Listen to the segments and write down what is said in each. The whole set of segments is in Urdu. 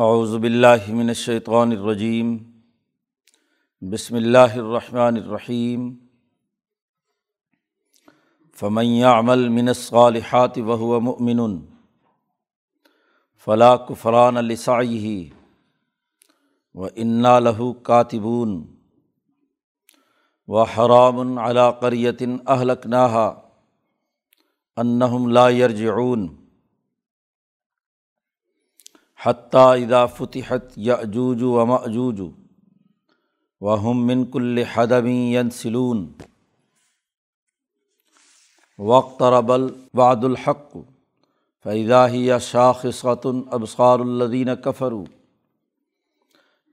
اعوذ باللہ من الشیطان الرجیم، بسم اللہ الرحمن الرحیم، فمن يعمل من الصالحات وهو مؤمن، فلا كفران لسعيه وإنا له كاتبون وحرام على قرية أهلكناها أنهم لا يرجعون حتیٰ اذا فتحت یاجوج و ماجوج و ہم من کل حدمی ینسلون وقت ربل وعد الحق فیضا یا شاخ سعتن ابسار الدین کفرو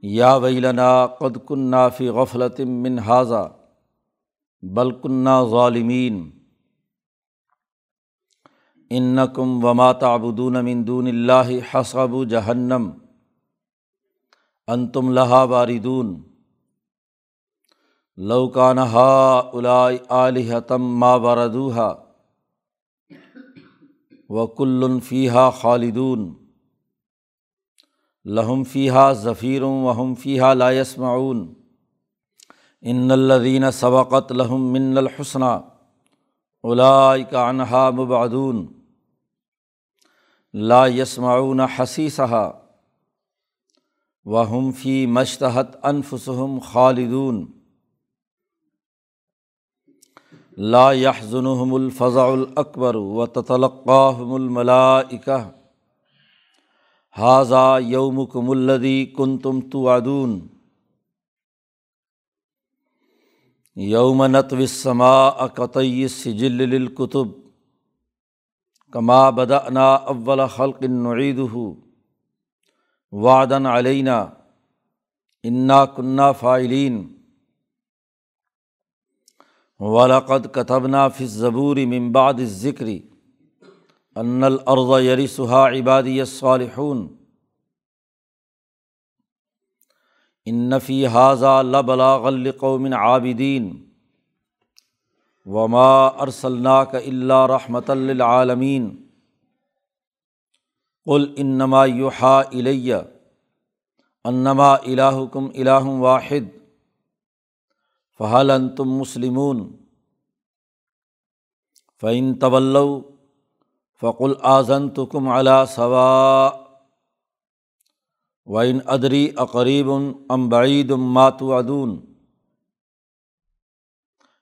یا ویلنا قد کنہ فی من حاضہ بلکنہ ظالمین ان کم وما تعبدون من دون اللہ حسب جہنم ان تم لہا واردون لوکان ہا الحتم ما بردوہا و کل فیحہ خالدون لہم فیحہ ظفیروں وہم فیحہ لائس معاون ان الدین سبقت لہم من الحسنہ انہا مبعدون لا یسمعون حسیسہ وہم فی مشتحت انفسہم خالدون لا یحزنہم الفضع الاکبر و تتلقاہم الملائکہ حاضہ یومکم الدی الذی کنتم توعدون یوم نطوی السماء قطعی السجل کما بدأنا اول خلق نعید وعدن علینہ انا کنہ فائلین ولقد کتبنا فی الزبور من بعد الذکری ان الارض یرثها عبادی الصالحون. ان فی حاضہ لبلاغ لقوم عابدین وما ارسلنا کا اللہ رحمۃ للعالمین قل انما یوحا الیہ انما الہکم الہ واحد فہل انتم مسلمون فعین طول فقل آزن تو کم علا ثوا وعین ادری اقریب ام بعید ماتو ادون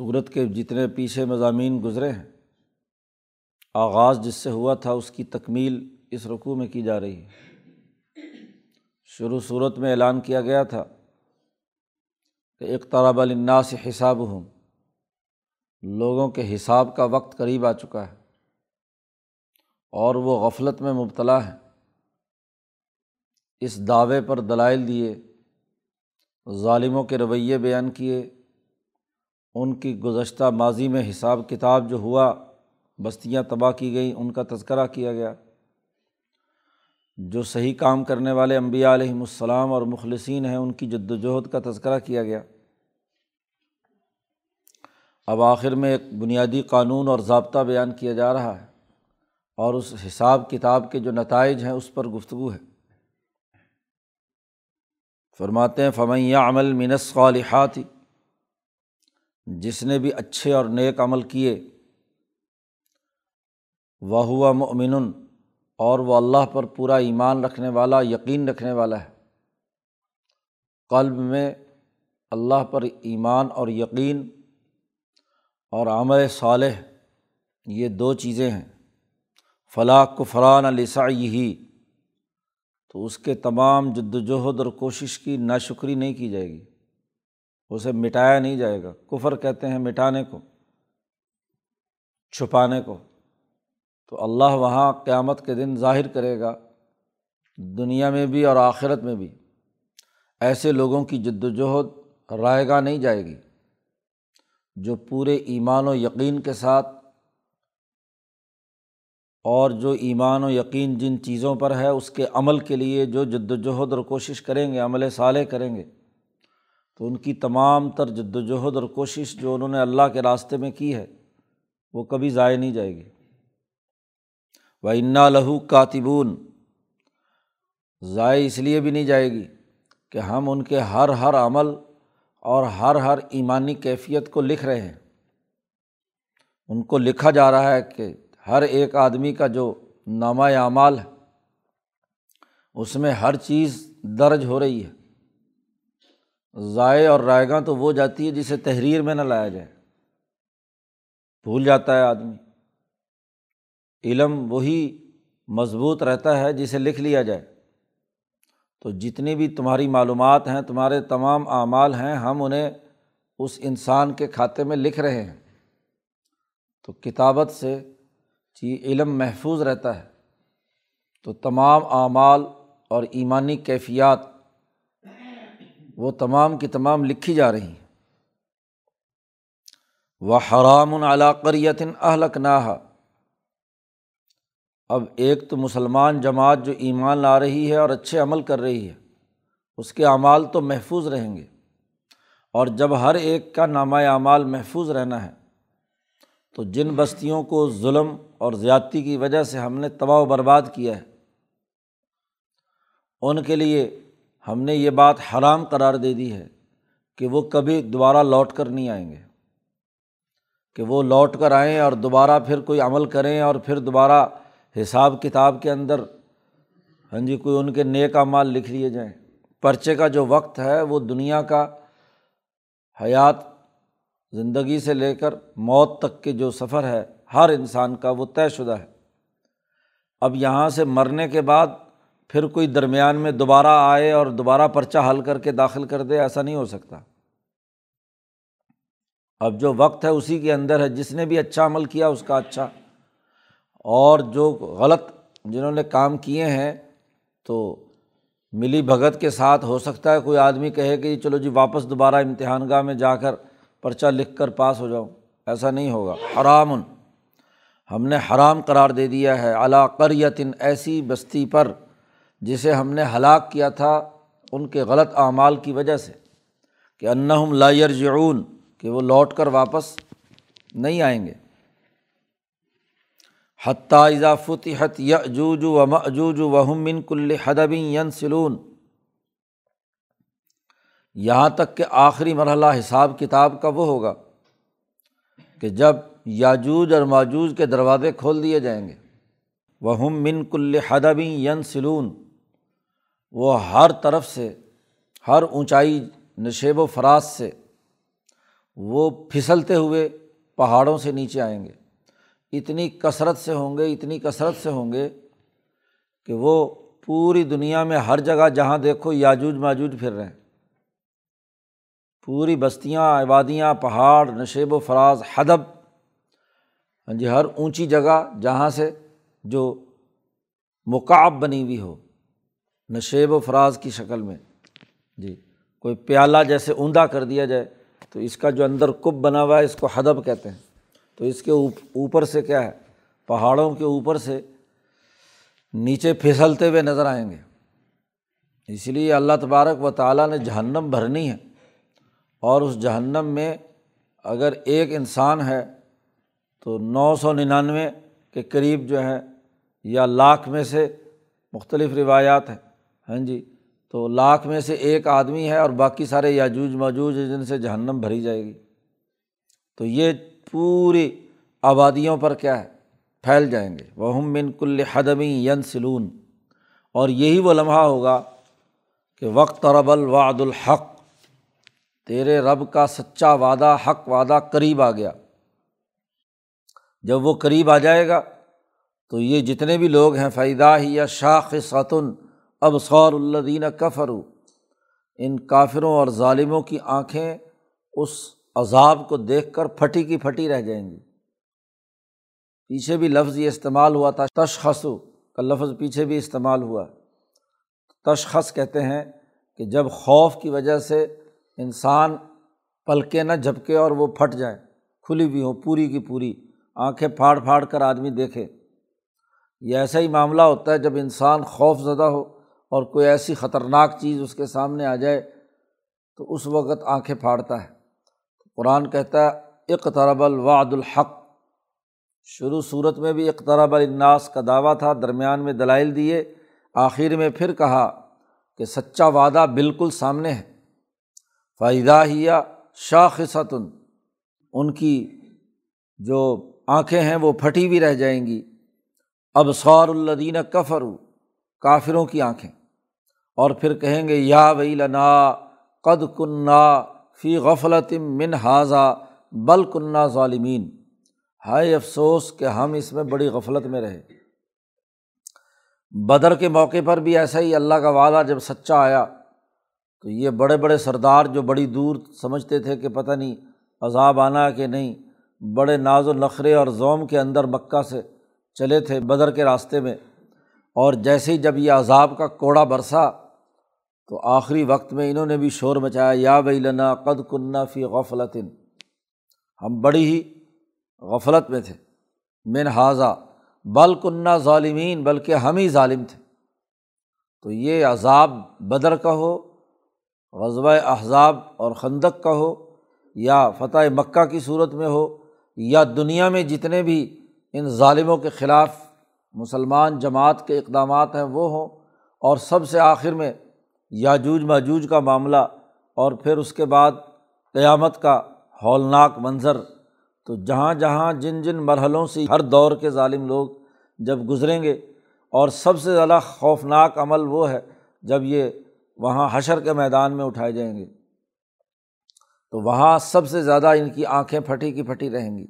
صورت کے جتنے پیچھے مضامین گزرے ہیں، آغاز جس سے ہوا تھا اس کی تکمیل اس رقوع میں کی جا رہی ہے۔ شروع صورت میں اعلان کیا گیا تھا کہ اقتراب الناس حساب ہوں لوگوں کے حساب کا وقت قریب آ چکا ہے اور وہ غفلت میں مبتلا ہے اس دعوے پر دلائل دیے، ظالموں کے رویے بیان کیے ان کی گزشتہ ماضی میں حساب کتاب جو ہوا، بستیاں تباہ کی گئیں، ان کا تذکرہ کیا گیا۔ جو صحیح کام کرنے والے امبیا علیہم السلام اور مخلصین ہیں، ان کی جد وجہد کا تذکرہ کیا گیا۔ اب آخر میں ایک بنیادی قانون اور ضابطہ بیان کیا جا رہا ہے اور اس حساب کتاب کے جو نتائج ہیں، اس پر گفتگو ہے۔ فرماتے ہیں فمیہ عمل منس خالحاتی جس نے بھی اچھے اور نیک عمل کیے وہ ہوا مؤمن اور وہ اللہ پر پورا ایمان رکھنے والا، یقین رکھنے والا ہے۔ قلب میں اللہ پر ایمان اور یقین اور عمل صالح، یہ دو چیزیں ہیں۔ فلاح کفران علیسا یہی تو اس کے تمام جد وجہد اور کوشش کی ناشکری نہیں کی جائے گی۔ اسے مٹایا نہیں جائے گا۔ کفر کہتے ہیں مٹانے کو، چھپانے کو۔ تو اللہ وہاں قیامت کے دن ظاہر کرے گا، دنیا میں بھی اور آخرت میں بھی۔ ایسے لوگوں کی جد وجہد رائے گاہ نہیں جائے گی، جو پورے ایمان و یقین کے ساتھ، اور جو ایمان و یقین جن چیزوں پر ہے، اس کے عمل کے لیے جو جد وجہد اور کوشش کریں گے، عمل صالح کریں گے۔ تو ان کی تمام تر جد وجہد اور کوشش جو انہوں نے اللہ کے راستے میں کی ہے، وہ کبھی ضائع نہیں جائے گی۔ و انا لہو کاتبون۔ ضائع اس لیے بھی نہیں جائے گی کہ ہم ان کے ہر ہر عمل اور ہر ہر ایمانی کیفیت کو لکھ رہے ہیں۔ ان کو لکھا جا رہا ہے کہ ہر ایک آدمی کا جو نامہ اعمال ہے، اس میں ہر چیز درج ہو رہی ہے۔ ضائع اور رائے گاہ تو وہ جاتی ہے جسے تحریر میں نہ لایا جائے۔ بھول جاتا ہے آدمی۔ علم وہی مضبوط رہتا ہے جسے لکھ لیا جائے۔ تو جتنی بھی تمہاری معلومات ہیں، تمہارے تمام اعمال ہیں، ہم انہیں اس انسان کے کھاتے میں لکھ رہے ہیں۔ تو کتابت سے جی علم محفوظ رہتا ہے۔ تو تمام اعمال اور ایمانی کیفیات وہ تمام کی تمام لکھی جا رہی ہیں۔ وہ حرام العلاقریتن اہلک ناہا اب ایک تو مسلمان جماعت جو ایمان لا رہی ہے اور اچھے عمل کر رہی ہے، اس کے اعمال تو محفوظ رہیں گے۔ اور جب ہر ایک کا نامہ اعمال محفوظ رہنا ہے، تو جن بستیوں کو ظلم اور زیادتی کی وجہ سے ہم نے تباہ و برباد کیا ہے، ان کے لیے ہم نے یہ بات حرام قرار دے دی ہے کہ وہ کبھی دوبارہ لوٹ کر نہیں آئیں گے۔ کہ وہ لوٹ کر آئیں اور دوبارہ پھر کوئی عمل کریں اور پھر دوبارہ حساب کتاب کے اندر ہاں جی کوئی ان کے نیک مال لکھ لیے جائیں۔ پرچے کا جو وقت ہے، وہ دنیا کا حیات زندگی سے لے کر موت تک کے جو سفر ہے، ہر انسان کا وہ طے شدہ ہے۔ اب یہاں سے مرنے کے بعد پھر کوئی درمیان میں دوبارہ آئے اور دوبارہ پرچہ حل کر کے داخل کر دے، ایسا نہیں ہو سکتا۔ اب جو وقت ہے اسی کے اندر ہے، جس نے بھی اچھا عمل کیا، اس کا اچھا۔ اور جو غلط جنہوں نے کام کیے ہیں، تو ملی بھگت کے ساتھ ہو سکتا ہے، کوئی آدمی کہے کہ چلو جی واپس دوبارہ امتحان گاہ میں جا کر پرچہ لکھ کر پاس ہو جاؤں، ایسا نہیں ہوگا۔ حرام۔ ہم نے حرام قرار دے دیا ہے۔ علا قریتن ایسی بستی پر جسے ہم نے ہلاک کیا تھا ان کے غلط اعمال کی وجہ سے، کہ انّم لائر جعون کہ وہ لوٹ کر واپس نہیں آئیں گے۔ حتیٰ اضافت حت یجوج و مجوج وہم من کل حدبی ین سلون یہاں تک کہ آخری مرحلہ حساب کتاب کا وہ ہوگا کہ جب یاجوج اور ماجوج کے دروازے کھول دیے جائیں گے۔ وہ ہم من کل حدبی ین سلون وہ ہر طرف سے، ہر اونچائی نشیب و فراز سے، وہ پھسلتے ہوئے پہاڑوں سے نیچے آئیں گے۔ اتنی کثرت سے ہوں گے، اتنی کثرت سے ہوں گے کہ وہ پوری دنیا میں ہر جگہ جہاں دیکھو یاجوج ماجوج پھر رہے ہیں۔ پوری بستیاں آبادیاں پہاڑ، نشیب و فراز، حدب۔ ہاں جی ہر اونچی جگہ جہاں سے جو مقاب بنی ہوئی ہو۔ نشیب و فراز کی شکل میں۔ جی کوئی پیالہ جیسے اوندا کر دیا جائے، تو اس کا جو اندر کب بنا ہوا ہے، اس کو حدب کہتے ہیں۔ تو اس کے اوپر سے کیا ہے؟ پہاڑوں کے اوپر سے نیچے پھسلتے ہوئے نظر آئیں گے۔ اس لیے اللہ تبارک و تعالیٰ نے جہنم بھرنی ہے۔ اور اس جہنم میں اگر ایک انسان ہے، تو نو سو ننانوے کے قریب جو ہے، یا لاکھ میں سے مختلف روایات ہیں۔ ہاں جی تو لاکھ میں سے ایک آدمی ہے اور باقی سارے یاجوج موجوج جن سے جہنم بھری جائے گی۔ تو یہ پوری آبادیوں پر کیا ہے؟ پھیل جائیں گے۔ وہ ہم من کل حدمی ین سلون اور یہی وہ لمحہ ہوگا کہ وقت رب الوعد الحق، تیرے رب کا سچا وعدہ، حق وعدہ قریب آ گیا۔ جب وہ قریب آ جائے گا تو یہ جتنے بھی لوگ ہیں فائدہ ہی یا شاخ ستن اب الدین کفرو ان کافروں اور ظالموں کی آنکھیں اس عذاب کو دیکھ کر پھٹی کی پھٹی رہ جائیں گی۔ پیچھے بھی لفظ یہ استعمال ہوا تھا، تشخصو، کا لفظ پیچھے بھی استعمال ہوا۔ تشخص کہتے ہیں کہ جب خوف کی وجہ سے انسان پلکے نہ جھپکے اور وہ پھٹ جائے، کھلی ہوئی ہوں پوری کی پوری، آنکھیں پھاڑ پھاڑ کر آدمی دیکھے۔ یہ ایسا ہی معاملہ ہوتا ہے جب انسان خوف زدہ ہو اور کوئی ایسی خطرناک چیز اس کے سامنے آ جائے تو اس وقت آنکھیں پھاڑتا ہے۔ قرآن کہتا ہے، اقترب الوعد الحق۔ شروع صورت میں بھی اقترب الناس کا دعویٰ تھا، درمیان میں دلائل دیے۔ آخر میں پھر کہا کہ سچا وعدہ بالکل سامنے ہے۔ فائدہ ہیا شاخصتن ان کی جو آنکھیں ہیں وہ پھٹی بھی رہ جائیں گی۔ اب الدین کفر کافروں کی آنکھیں۔ اور پھر کہیں گے، یا وئی لنا قد کنہ فی غفلت من حاضہ بل کنہ ظالمین. ہائے افسوس کہ ہم اس میں بڑی غفلت میں رہے۔ بدر کے موقع پر بھی ایسا ہی اللہ کا وعدہ جب سچا آیا تو یہ بڑے بڑے سردار جو بڑی دور سمجھتے تھے کہ پتہ نہیں عذاب آنا کہ نہیں، بڑے ناز و نخرے اور زوم کے اندر مکہ سے چلے تھے بدر کے راستے میں۔ اور جیسے ہی جب یہ عذاب کا کوڑا برسا تو آخری وقت میں انہوں نے بھی شور مچایا، یا بئی لنا قد کنہ فی غفلت ہم بڑی ہی غفلت میں تھے۔ من حاضہ بل کنہ ظالمین، بلکہ ہم ہی ظالم تھے۔ تو یہ عذاب بدر کا ہو غزبۂ احزاب اور خندق کا ہو، یا فتح مکہ کی صورت میں ہو، یا دنیا میں جتنے بھی ان ظالموں کے خلاف مسلمان جماعت کے اقدامات ہیں، وہ ہوں۔ اور سب سے آخر میں یاجوج ماجوج کا معاملہ اور پھر اس کے بعد قیامت کا ہولناک منظر۔ تو جہاں جہاں جن جن مرحلوں سے ہر دور کے ظالم لوگ جب گزریں گے، اور سب سے زیادہ خوفناک عمل وہ ہے جب یہ وہاں حشر کے میدان میں اٹھائے جائیں گے۔ تو وہاں سب سے زیادہ ان کی آنکھیں پھٹی کی پھٹی رہیں گی۔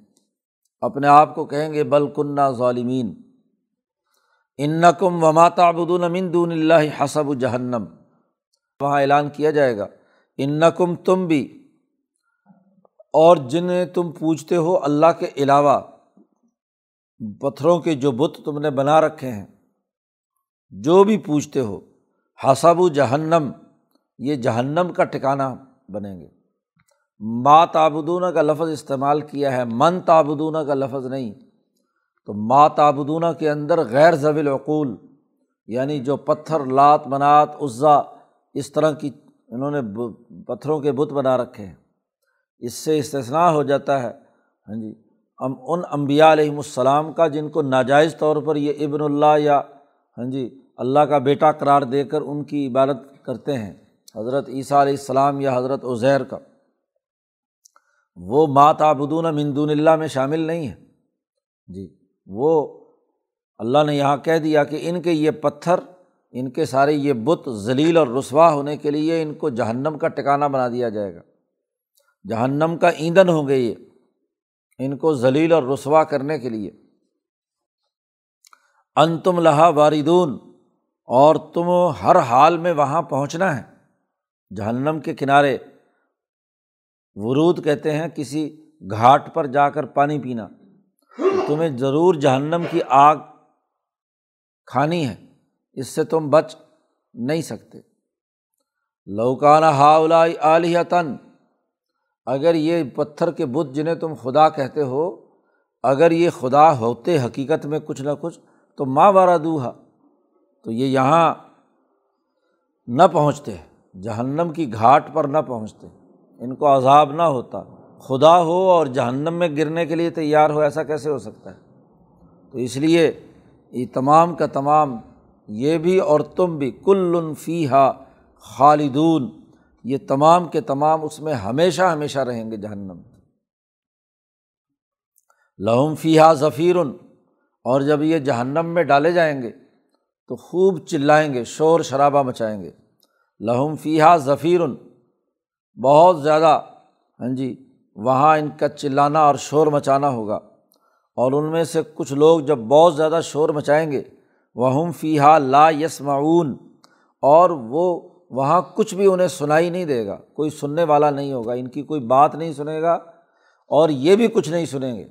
اپنے آپ کو کہیں گے، بل کنہ ظالمین۔ ان نقم و ماتا من دون اللہ حسب و جہنم۔ وہاں اعلان کیا جائے گا۔ ان تم بھی، اور جنہیں تم پوچھتے ہو اللہ کے علاوہ پتھروں کے جو بت تم نے بنا رکھے ہیں، جو بھی پوچھتے ہو حسب و جہنم، یہ جہنم کا ٹکانا بنیں گے۔ ما تابدونہ کا لفظ استعمال کیا ہے، من تابدونہ کا لفظ نہیں۔ تو ما تابدونہ کے اندر غیر ضوی العقول یعنی جو پتھر، لات، منات، عزا اس طرح کی انہوں نے پتھروں کے بت بنا رکھے ہیں۔ اس سے استثنا ہو جاتا ہے۔ ہاں جی۔ ام ان امبیا علیہم السلام کا جن کو ناجائز طور پر یہ ابن اللہ یا ہاں جی اللہ کا بیٹا قرار دے کر ان کی عبادت کرتے ہیں، حضرت عیسیٰ علیہ السلام یا حضرت عزیر کا۔ وہ ماتابدون مندون اللہ میں شامل نہیں ہے جی وہ اللہ نے یہاں کہہ دیا کہ ان کے یہ پتھر ان کے سارے یہ بت ذلیل اور رسوا ہونے کے لیے ان کو جہنم کا ٹکانا بنا دیا جائے گا۔ جہنم کا ایندھن ہوں گے یہ۔ ان کو ذلیل اور رسوا کرنے کے لیے۔ ان تم لہا واردون، اور تم ہر حال میں وہاں پہنچنا ہے۔ جہنم کے کنارے ورود کہتے ہیں، کسی گھاٹ پر جا کر پانی پینا۔ تمہیں ضرور جہنم کی آگ کھانی ہے۔ اس سے تم بچ نہیں سکتے۔ لوکانہ ہاؤلا عالیہ تن اگر یہ پتھر کے بت جنہیں تم خدا کہتے ہو، اگر یہ خدا ہوتے حقیقت میں کچھ نہ کچھ، تو ماں بارہ دوہا تو یہ یہاں نہ پہنچتے، جہنم کی گھاٹ پر نہ پہنچتے۔ ان کو عذاب نہ ہوتا۔ خدا ہو اور جہنم میں گرنے کے لیے تیار ہو، ایسا کیسے ہو سکتا ہے؟ تو اس لیے یہ تمام کا تمام یہ بھی اور تم بھی کل فی ہا خالدون، یہ تمام کے تمام اس میں ہمیشہ ہمیشہ رہیں گے جہنم لہم فی ہا ظفیر اور جب یہ جہنم میں ڈالے جائیں گے تو خوب چلائیں گے، شور شرابہ مچائیں گے۔ لہم فی ہا ظفیر بہت زیادہ ہاں جی وہاں ان کا چلانا اور شور مچانا ہوگا۔ اور ان میں سے کچھ لوگ جب بہت زیادہ شور مچائیں گے وہ ہم فی ہا لا یس معاون اور وہ وہاں کچھ بھی انہیں سنائی نہیں دے گا، کوئی سننے والا نہیں ہوگا، ان کی کوئی بات نہیں سنے گا اور یہ بھی کچھ نہیں سنیں گے،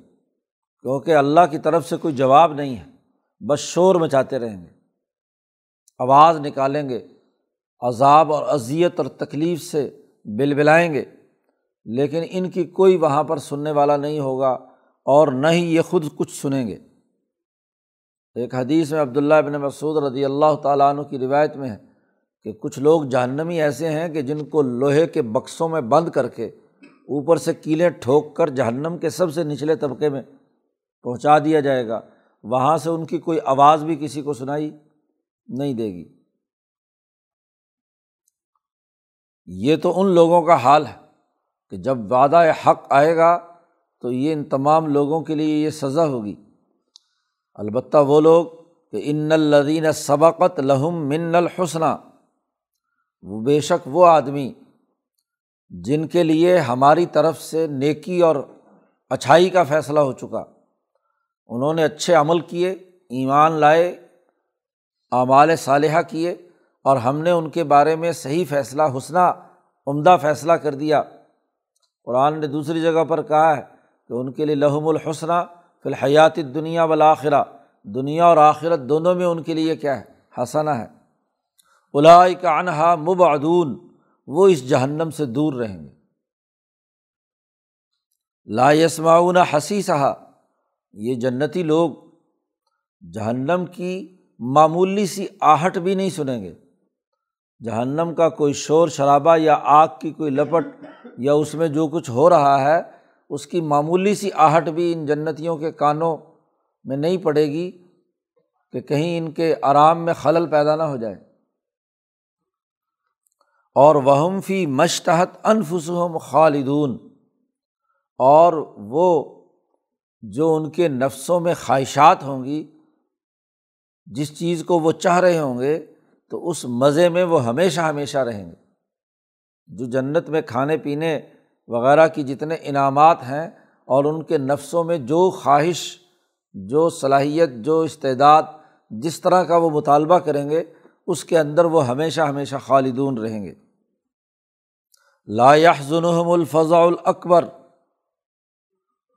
کیونکہ اللہ کی طرف سے کوئی جواب نہیں ہے، بس شور مچاتے رہیں گے۔ آواز نکالیں گے، عذاب اور اذیت اور تکلیف سے بل بلائیں گے، لیکن ان کی کوئی وہاں پر سننے والا نہیں ہوگا اور نہ ہی یہ خود کچھ سنیں گے۔ ایک حدیث میں عبداللہ ابن مسعود رضی اللہ تعالیٰ عنہ کی روایت میں ہے کہ کچھ لوگ جہنمی ایسے ہیں کہ جن کو لوہے کے بکسوں میں بند کر کے اوپر سے کیلیں ٹھوک کر جہنم کے سب سے نچلے طبقے میں پہنچا دیا جائے گا، وہاں سے ان کی کوئی آواز بھی کسی کو سنائی نہیں دے گی۔ یہ تو ان لوگوں کا حال ہے کہ جب وعدہ حق آئے گا تو یہ ان تمام لوگوں کے لیے یہ سزا ہوگی۔ البتہ وہ لوگ کہ ان الدین سبقت لہم من الحسنہ، وہ بے شک وہ آدمی جن کے لیے ہماری طرف سے نیکی اور اچھائی کا فیصلہ ہو چکا۔ انہوں نے اچھے عمل کیے، ایمان لائے، اعمال صالحہ کیے اور ہم نے ان کے بارے میں صحیح فیصلہ، حسنہ، عمدہ فیصلہ کر دیا۔ قرآن نے دوسری جگہ پر کہا ہے کہ ان کے لیے لحم الحسنہ فی الحیات دنیا والآخرہ۔ دنیا اور آخرت دونوں میں ان کے لیے کیا ہے؟ حسنا ہے۔ الائی کا انہا مبعدون۔ وہ اس جہنم سے دور رہیں گے۔ لا یسماؤن حسی صحا یہ جنتی لوگ جہنم کی معمولی سی آہٹ بھی نہیں سنیں گے۔ جہنم کا کوئی شور شرابہ یا آگ کی کوئی لپٹ یا اس میں جو کچھ ہو رہا ہے اس کی معمولی سی آہٹ بھی ان جنتیوں کے کانوں میں نہیں پڑے گی کہ کہیں ان کے آرام میں خلل پیدا نہ ہو جائے۔ اور وہم فی مشتحت انفسم خالدون، اور وہ جو ان کے نفسوں میں خواہشات ہوں گی، جس چیز کو وہ چاہ رہے ہوں گے، تو اس مزے میں وہ ہمیشہ ہمیشہ رہیں گے۔ جو جنت میں کھانے پینے وغیرہ کی جتنے انعامات ہیں اور ان کے نفسوں میں جو خواہش، جو صلاحیت، جو استعداد جس طرح کا وہ مطالبہ کریں گے، اس کے اندر وہ ہمیشہ ہمیشہ خالدون رہیں گے۔ لا ظنحم الفضاء الاکبر۔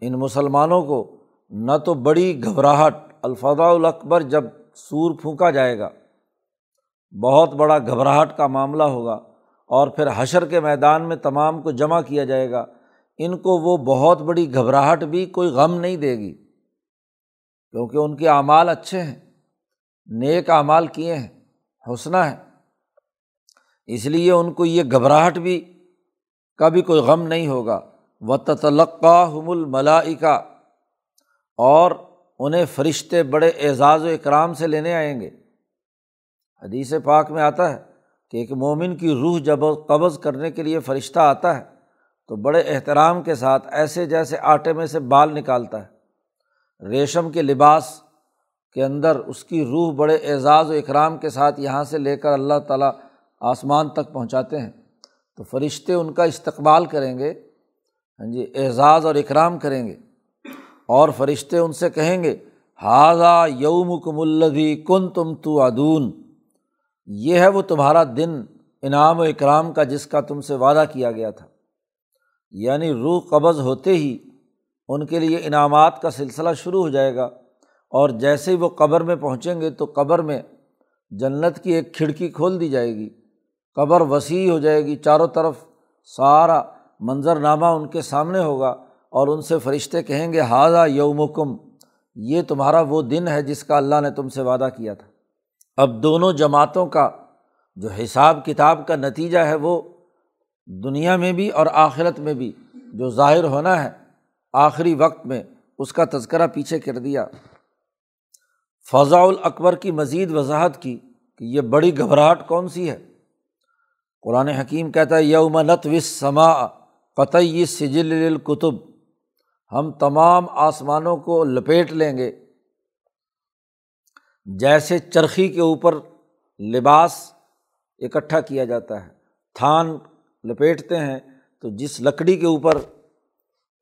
ان مسلمانوں کو نہ تو بڑی گھبراہٹ الفضاء الاکبر جب سور پھونکا جائے گا، بہت بڑا گھبراہٹ کا معاملہ ہوگا۔ اور پھر حشر کے میدان میں تمام کو جمع کیا جائے گا۔ ان کو وہ بہت بڑی گھبراہٹ بھی کوئی غم نہیں دے گی، کیونکہ ان کے اعمال اچھے ہیں، نیک اعمال کیے ہیں حوصلہ ہے اس لیے ان کو یہ گھبراہٹ بھی کا بھی کوئی غم نہیں ہوگا۔ و تلقہ حم الملائکا اور انہیں فرشتے بڑے اعزاز و اکرام سے لینے آئیں گے۔ حدیث پاک میں آتا ہے۔ کہ ایک مومن کی روح جب قبض کرنے کے لیے فرشتہ آتا ہے، تو بڑے احترام کے ساتھ ایسے جیسے آٹے میں سے بال نکالتا ہے۔ ریشم کے لباس کے اندر اس کی روح بڑے اعزاز و اکرام کے ساتھ یہاں سے لے کر اللہ تعالیٰ آسمان تک پہنچاتے ہیں۔ تو فرشتے ان کا استقبال کریں گے ہاں جی اعزاز اور اکرام کریں گے۔ اور فرشتے ان سے کہیں گے حاضہ یوم کم الدی کن تم تو ادون یہ ہے وہ تمہارا دن انعام و اکرام کا جس کا تم سے وعدہ کیا گیا تھا۔ یعنی روح قبض ہوتے ہی ان کے لیے انعامات کا سلسلہ شروع ہو جائے گا اور جیسے ہی وہ قبر میں پہنچیں گے تو قبر میں جنت کی ایک کھڑکی کھول دی جائے گی۔ قبر وسیع ہو جائے گی، چاروں طرف سارا منظرنامہ ان کے سامنے ہوگا اور ان سے فرشتے کہیں گے حاضہ یومکم، یہ تمہارا وہ دن ہے جس کا اللہ نے تم سے وعدہ کیا تھا۔ اب دونوں جماعتوں کا جو حساب کتاب کا نتیجہ ہے وہ دنیا میں بھی اور آخرت میں بھی جو ظاہر ہونا ہے، آخری وقت میں اس کا تذکرہ پیچھے کر دیا۔ فضاء الاکبر کی مزید وضاحت کی کہ یہ بڑی گھبراہٹ کون سی ہے۔ قرآن حکیم کہتا ہے، یوم نت وس سما قطعی سجل القتب ہم تمام آسمانوں کو لپیٹ لیں گے۔ جیسے چرخی کے اوپر لباس اکٹھا کیا جاتا ہے، تھان لپیٹتے ہیں تو جس لکڑی کے اوپر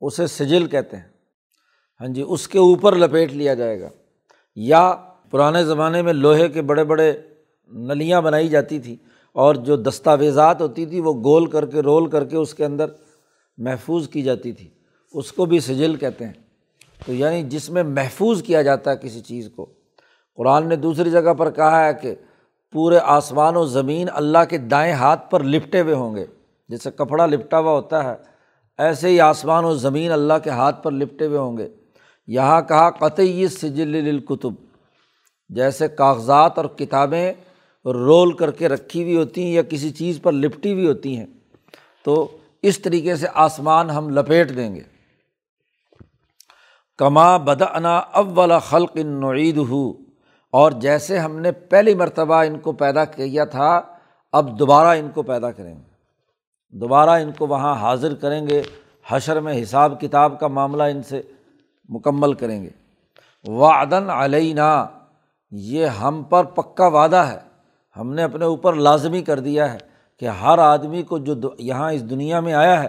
اسے سجل کہتے ہیں۔ ہاں جی اس کے اوپر لپیٹ لیا جائے گا۔ یا پرانے زمانے میں لوہے کے بڑے بڑے نلیاں بنائی جاتی تھیں اور جو دستاویزات ہوتی تھی، وہ گول کر کے، رول کر کے اس کے اندر محفوظ کی جاتی تھی۔ اس کو بھی سجل کہتے ہیں۔ تو یعنی جس میں محفوظ کیا جاتا ہے کسی چیز کو۔ قرآن نے دوسری جگہ پر کہا ہے کہ پورے آسمان و زمین اللہ کے دائیں ہاتھ پر لپٹے ہوئے ہوں گے۔ جیسے کپڑا لپٹا ہوا ہوتا ہے، ایسے ہی آسمان و زمین اللہ کے ہاتھ پر لپٹے ہوئے ہوں گے۔ یہاں کہا، قطعی سجل الکتب جیسے کاغذات اور کتابیں رول کر کے رکھی ہوئی ہوتی ہیں یا کسی چیز پر لپٹی ہوئی ہوتی ہیں، تو اس طریقے سے آسمان ہم لپیٹ دیں گے۔ کما بدعنا اول خلق نعید ہو اور جیسے ہم نے پہلی مرتبہ ان کو پیدا کیا تھا، اب دوبارہ ان کو پیدا کریں گے۔ دوبارہ ان کو وہاں حاضر کریں گے، حشر میں حساب کتاب کا معاملہ ان سے مکمل کریں گے۔ وعدن علینا، یہ ہم پر پکا وعدہ ہے۔ ہم نے اپنے اوپر لازمی کر دیا ہے کہ ہر آدمی کو جو یہاں اس دنیا میں آیا ہے،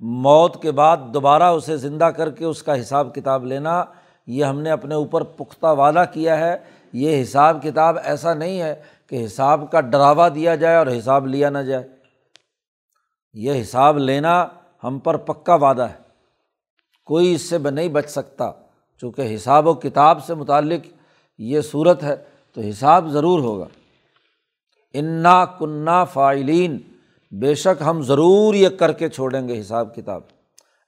موت کے بعد دوبارہ اسے زندہ کر کے اس کا حساب کتاب لینا، یہ ہم نے اپنے اوپر پختہ وعدہ کیا ہے۔ یہ حساب کتاب ایسا نہیں ہے کہ حساب کا ڈراوا دیا جائے اور حساب لیا نہ جائے۔ یہ حساب لینا ہم پر پکا وعدہ ہے۔ کوئی اس سے نہیں بچ سکتا۔ چونکہ حساب و کتاب سے متعلق یہ صورت ہے تو حساب ضرور ہوگا۔ انا کنہ فائلین بے شک ہم ضرور یہ کر کے چھوڑیں گے حساب کتاب۔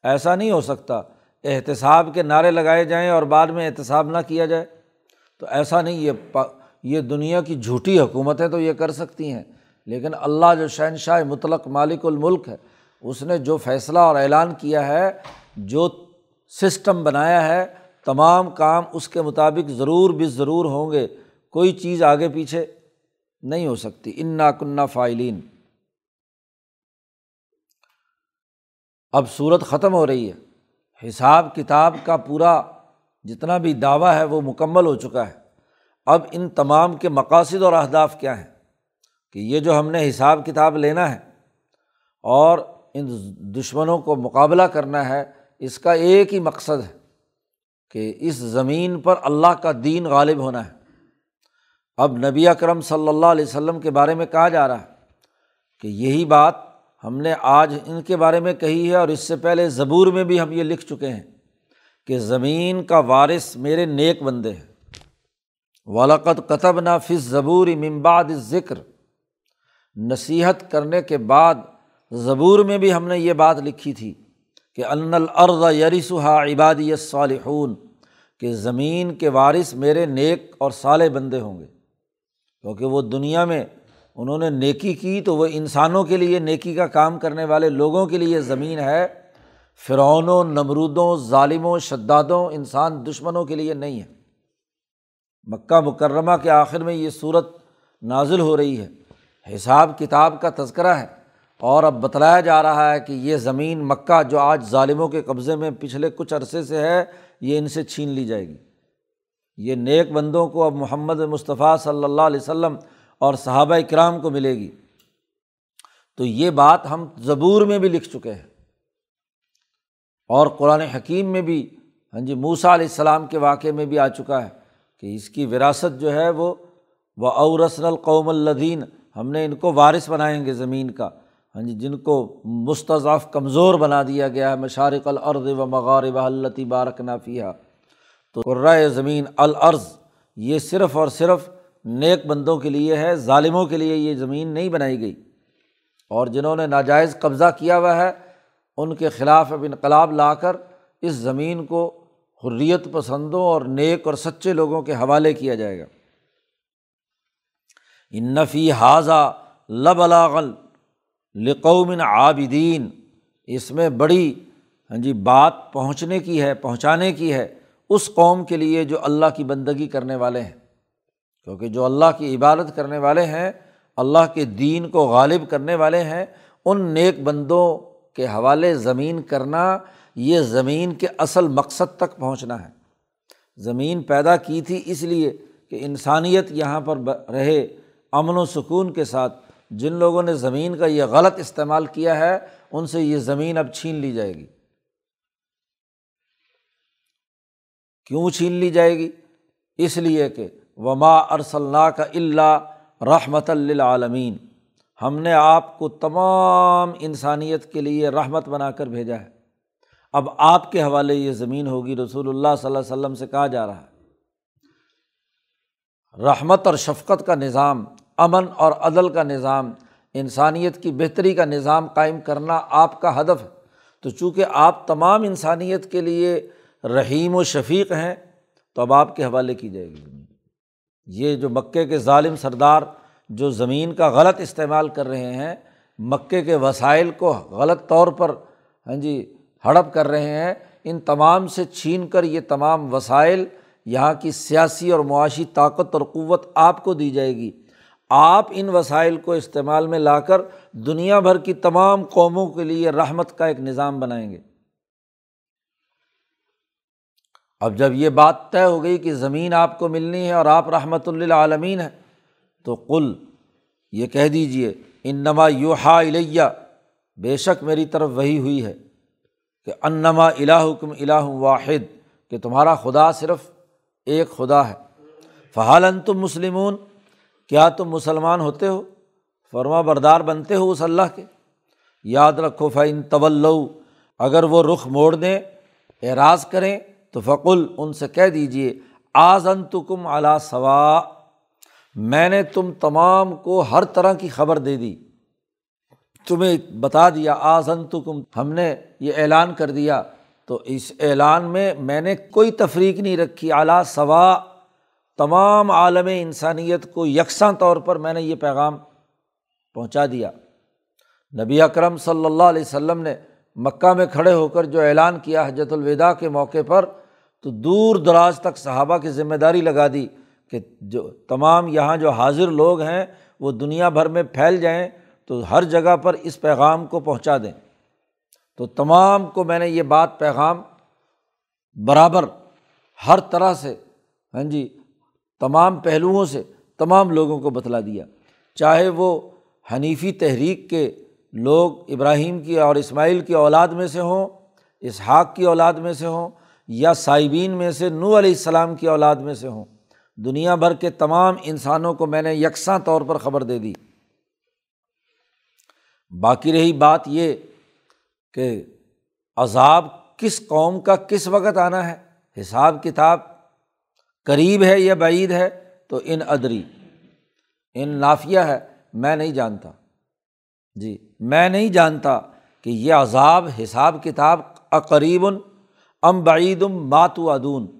ایسا نہیں ہو سکتا۔ احتساب کے نعرے لگائے جائیں اور بعد میں احتساب نہ کیا جائے۔ تو ایسا نہیں، یہ یہ دنیا کی جھوٹی حکومتیں تو یہ کر سکتی ہیں، لیکن اللہ جو شہنشاہ مطلق مالک الملک ہے، اس نے جو فیصلہ اور اعلان کیا ہے، جو سسٹم بنایا ہے، تمام کام اس کے مطابق ضرور بھی ضرور ہوں گے، کوئی چیز آگے پیچھے نہیں ہو سکتی۔ ان ناکنہ فائلین۔ اب صورت ختم ہو رہی ہے۔ حساب کتاب کا پورا جتنا بھی دعویٰ ہے وہ مکمل ہو چکا ہے۔ اب ان تمام کے مقاصد اور اہداف کیا ہیں؟ کہ یہ جو ہم نے حساب کتاب لینا ہے اور ان دشمنوں کو مقابلہ کرنا ہے، اس کا ایک ہی مقصد ہے کہ اس زمین پر اللہ کا دین غالب ہونا ہے۔ اب نبی اکرم صلی اللہ علیہ وسلم کے بارے میں کہا جا رہا ہے کہ یہی بات ہم نے آج ان کے بارے میں کہی ہے اور اس سے پہلے زبور میں بھی ہم یہ لکھ چکے ہیں۔ کہ زمین کا وارث میرے نیک بندے ہیں۔ ولاقت قطب نہ فص زبور ممباد ذکر نصیحت کرنے کے بعد زبور میں بھی ہم نے یہ بات لکھی تھی کہ ان الرض یریسحا عبادی صالحون کہ زمین کے وارث میرے نیک اور صالح بندے ہوں گے۔ کیونکہ وہ دنیا میں انہوں نے نیکی کی تو وہ انسانوں کے لیے نیکی کا کام کرنے والے لوگوں کے لیے زمین ہے۔ فرعونوں نمرودوں، ظالموں، شدادوں، انسان دشمنوں کے لیے نہیں ہے۔ مکہ مکرمہ کے آخر میں یہ صورت نازل ہو رہی ہے۔ حساب کتاب کا تذکرہ ہے اور اب بتلایا جا رہا ہے کہ یہ زمین مکہ جو آج ظالموں کے قبضے میں پچھلے کچھ عرصے سے ہے، یہ ان سے چھین لی جائے گی۔ یہ نیک بندوں کو اب محمد مصطفیٰ صلی اللہ علیہ وسلم اور صحابہ اکرام کو ملے گی۔ تو یہ بات ہم زبور میں بھی لکھ چکے ہیں۔ اور قرآن حکیم میں بھی ہاں جی موسا علیہ السلام کے واقعے میں بھی آ چکا ہے کہ اس کی وراثت جو ہے وہ اورسن القوم الدین ہم نے ان کو وارث بنائیں گے زمین کا ہاں جی جن کو مستضاف کمزور بنا دیا گیا ہے، مشارق العرض و مغارب التی بارک نافیہ تو قرائے زمین العرض یہ صرف اور صرف نیک بندوں کے لیے ہے، ظالموں کے لیے یہ زمین نہیں بنائی گئی۔ اور جنہوں نے ناجائز قبضہ کیا ہوا ہے ان کے خلاف اب انقلاب لا کر اس زمین کو حریت پسندوں اور نیک اور سچے لوگوں کے حوالے کیا جائے گا۔ نفی حاضہ لب الاغل لقومن عابدین، اس میں بڑی ہاں جی بات پہنچنے کی ہے، پہنچانے کی ہے اس قوم کے لیے جو اللہ کی بندگی کرنے والے ہیں۔ کیونکہ جو اللہ کی عبادت کرنے والے ہیں، اللہ کے دین کو غالب کرنے والے ہیں، ان نیک بندوں کے حوالے زمین کرنا یہ زمین کے اصل مقصد تک پہنچنا ہے۔ زمین پیدا کی تھی اس لیے کہ انسانیت یہاں پر رہے، امن و سکون کے ساتھ۔ جن لوگوں نے زمین کا یہ غلط استعمال کیا ہے، ان سے یہ زمین اب چھین لی جائے گی۔ کیوں چھین لی جائے گی؟ اس لیے کہ وما ارسلّہ کا اللہ رحمت للعالمین ہم نے آپ کو تمام انسانیت کے لیے رحمت بنا کر بھیجا ہے۔ اب آپ کے حوالے یہ زمین ہوگی، رسول اللہ صلی اللہ علیہ وسلم سے کہا جا رہا ہے۔ رحمت اور شفقت کا نظام، امن اور عدل کا نظام، انسانیت کی بہتری کا نظام قائم کرنا آپ کا ہدف ہے۔ تو چونکہ آپ تمام انسانیت کے لیے رحیم و شفیق ہیں، تو اب آپ کے حوالے کی جائے گی زمین۔ یہ جو مکے کے ظالم سردار جو زمین کا غلط استعمال کر رہے ہیں، مکے کے وسائل کو غلط طور پر ہاں جی ہڑپ کر رہے ہیں، ان تمام سے چھین کر یہ تمام وسائل یہاں کی سیاسی اور معاشی طاقت اور قوت آپ کو دی جائے گی۔ آپ ان وسائل کو استعمال میں لا کر دنیا بھر کی تمام قوموں کے لیے رحمت کا ایک نظام بنائیں گے۔ اب جب یہ بات طے ہو گئی کہ زمین آپ کو ملنی ہے اور آپ رحمۃ اللہ عالمین ہیں تو کل یہ کہہ دیجیے ان نما یوہا الیہ، بے شک میری طرف وہی ہوئی ہے کہ انما الہکم الہ واحد، کہ تمہارا خدا صرف ایک خدا ہے۔ فہالن تم مسلمون، کیا تم مسلمان ہوتے ہو؟ فرما بردار بنتے ہو اس اللہ کے۔ یاد رکھو فعین طول اگر وہ رخ موڑ دیں، اعراض کریں، تو فقل ان سے کہہ دیجیے آزن تو کم اعلیٰ ثوا میں نے تم تمام کو ہر طرح کی خبر دے دی۔ تمہیں بتا دیا آزن تو کم ہم نے یہ اعلان کر دیا۔ تو اس اعلان میں میں نے کوئی تفریق نہیں رکھی۔ اعلیٰ ثوا تمام عالم انسانیت کو یکساں طور پر میں نے یہ پیغام پہنچا دیا۔ نبی اکرم صلی اللہ علیہ وسلم نے مکہ میں کھڑے ہو کر جو اعلان کیا حجت الوداع کے موقع پر، تو دور دراز تک صحابہ کی ذمہ داری لگا دی۔ کہ جو تمام یہاں جو حاضر لوگ ہیں وہ دنیا بھر میں پھیل جائیں تو ہر جگہ پر اس پیغام کو پہنچا دیں۔ تو تمام کو میں نے یہ بات پیغام برابر ہر طرح سے ہاں جی تمام پہلوؤں سے تمام لوگوں کو بتلا دیا۔ چاہے وہ حنیفی تحریک کے لوگ ابراہیم کی اور اسماعیل کی اولاد میں سے ہوں، اسحاق کی اولاد میں سے ہوں، یا صائبین میں سے نو علیہ السلام کی اولاد میں سے ہوں۔ دنیا بھر کے تمام انسانوں کو میں نے یکساں طور پر خبر دے دی۔ باقی رہی بات یہ کہ عذاب کس قوم کا کس وقت آنا ہے؟ حساب کتاب قریب ہے یا بعید ہے؟ تو ان ادری، ان نافیہ ہے، میں نہیں جانتا۔ جی میں نہیں جانتا کہ یہ عذاب حساب کتاب اقریب ام بعید مات و ادون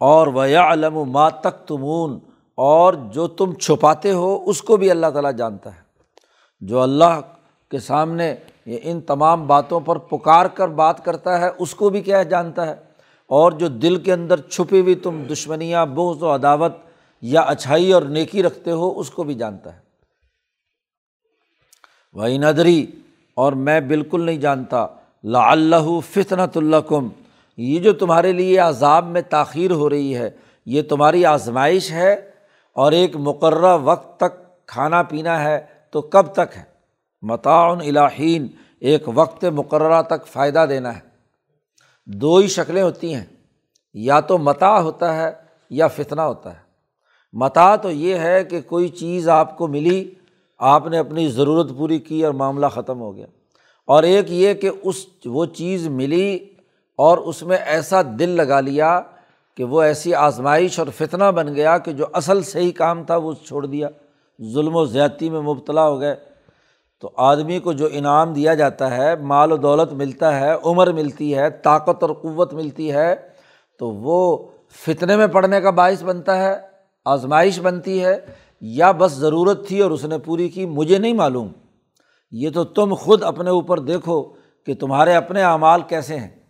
یعلم و یا علم اور علم ما تک تمون اور جو تم چھپاتے ہو اس کو بھی اللہ تعالیٰ جانتا ہے۔ جو اللہ کے سامنے یہ ان تمام باتوں پر پکار کر بات کرتا ہے، اس کو بھی کیا جانتا ہے۔ اور جو دل کے اندر چھپی ہوئی تم دشمنیاں بوز و عداوت یا اچھائی اور نیکی رکھتے ہو، اس کو بھی جانتا ہے۔ وہ ندری اور میں بالکل نہیں جانتا لا اللہ فطنۃ اللہ کم یہ جو تمہارے لیے عذاب میں تاخیر ہو رہی ہے، یہ تمہاری آزمائش ہے اور ایک مقررہ وقت تک کھانا پینا ہے تو کب تک ہے؟ متعن الہین ایک وقت مقررہ تک فائدہ دینا ہے۔ دو ہی شکلیں ہوتی ہیں، یا تو متا ہوتا ہے یا فتنہ ہوتا ہے۔ متا تو یہ ہے کہ کوئی چیز آپ کو ملی، آپ نے اپنی ضرورت پوری کی اور معاملہ ختم ہو گیا۔ اور ایک یہ کہ اس، وہ چیز ملی اور اس میں ایسا دل لگا لیا کہ وہ ایسی آزمائش اور فتنہ بن گیا کہ جو اصل صحیح کام تھا وہ چھوڑ دیا، ظلم و زیادتی میں مبتلا ہو گئے۔ تو آدمی کو جو انعام دیا جاتا ہے، مال و دولت ملتا ہے، عمر ملتی ہے، طاقت اور قوت ملتی ہے، تو وہ فتنے میں پڑھنے کا باعث بنتا ہے، آزمائش بنتی ہے، یا بس ضرورت تھی اور اس نے پوری کی، مجھے نہیں معلوم۔ یہ تو تم خود اپنے اوپر دیکھو کہ تمہارے اپنے اعمال کیسے ہیں۔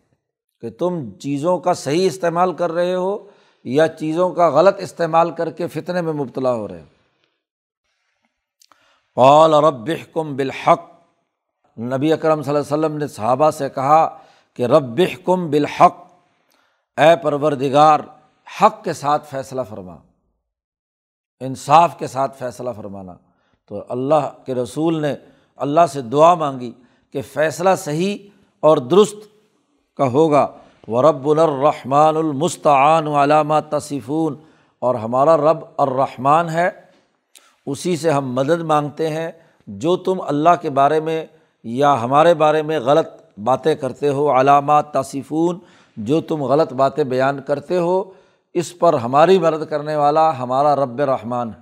کہ تم چیزوں کا صحیح استعمال کر رہے ہو یا چیزوں کا غلط استعمال کر کے فتنے میں مبتلا ہو رہے ہو۔ قال رب کم بالحق۔ نبی اکرم صلی اللہ علیہ وسلم نے صحابہ سے کہا کہ رب کم بالحق۔ اے پروردگار، حق کے ساتھ فیصلہ فرما۔ انصاف کے ساتھ فیصلہ فرمانا۔ تو اللہ کے رسول نے اللہ سے دعا مانگی کہ فیصلہ صحیح اور درست کا ہوگا۔ ورب الرحمٰن المستعان علامہ تصفون۔ اور ہمارا رب الرحمٰن ہے، اسی سے ہم مدد مانگتے ہیں۔ جو تم اللہ کے بارے میں یا ہمارے بارے میں غلط باتیں کرتے ہو علامات تصفون، جو تم غلط باتیں بیان کرتے ہو، اس پر ہماری مدد کرنے والا ہمارا رب رحمان ہے۔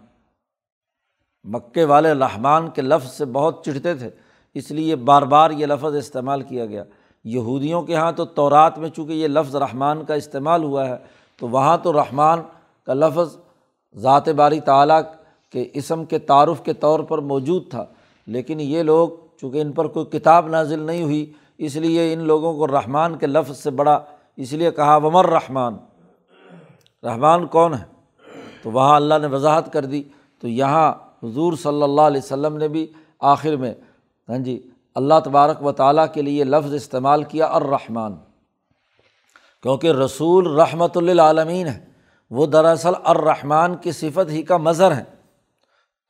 مکے والے رحمان کے لفظ سے بہت چڑھتے تھے، اس لیے بار بار یہ لفظ استعمال کیا گیا۔ یہودیوں کے یہاں تو تورات میں چونکہ یہ لفظ رحمان کا استعمال ہوا ہے، تو وہاں تو رحمان کا لفظ ذات باری تعلیٰ کے اسم کے تعارف کے طور پر موجود تھا۔ لیکن یہ لوگ چونکہ ان پر کوئی کتاب نازل نہیں ہوئی، اس لیے ان لوگوں کو رحمان کے لفظ سے بڑا اس لیے کہا، ومر رحمان؟ رحمان کون ہے؟ تو وہاں اللہ نے وضاحت کر دی۔ تو یہاں حضور صلی اللہ علیہ وسلم نے بھی آخر میں ہاں جی اللہ تبارک و تعالیٰ کے لیے لفظ استعمال کیا الرحمٰن، کیونکہ رسول رحمۃ للعالمین ہے، وہ دراصل الرحمٰن کی صفت ہی کا مظہر ہے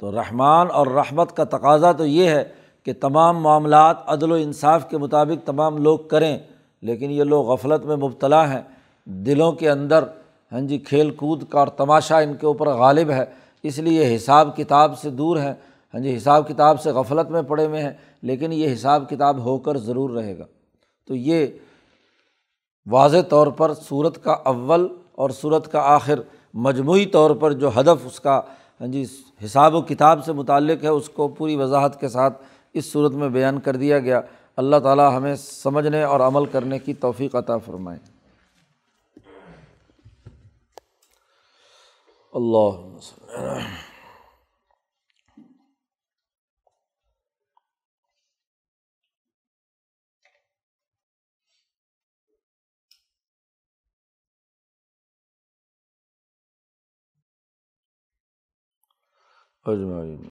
تو رحمان اور رحمت کا تقاضا تو یہ ہے کہ تمام معاملات عدل و انصاف کے مطابق تمام لوگ کریں، لیکن یہ لوگ غفلت میں مبتلا ہیں، دلوں کے اندر ہاں جی کھیل کود کا اور تماشا ان کے اوپر غالب ہے، اس لیے حساب کتاب سے دور ہیں۔ ہاں جی حساب کتاب سے غفلت میں پڑے ہوئے ہیں، لیکن یہ حساب کتاب ہو کر ضرور رہے گا۔ تو یہ واضح طور پر صورت کا اول اور صورت کا آخر مجموعی طور پر جو ہدف اس کا ہاں جی حساب و کتاب سے متعلق ہے، اس کو پوری وضاحت کے ساتھ اس صورت میں بیان کر دیا گیا۔ اللہ تعالیٰ ہمیں سمجھنے اور عمل کرنے کی توفیق عطا فرمائے۔ اللہ اجمعین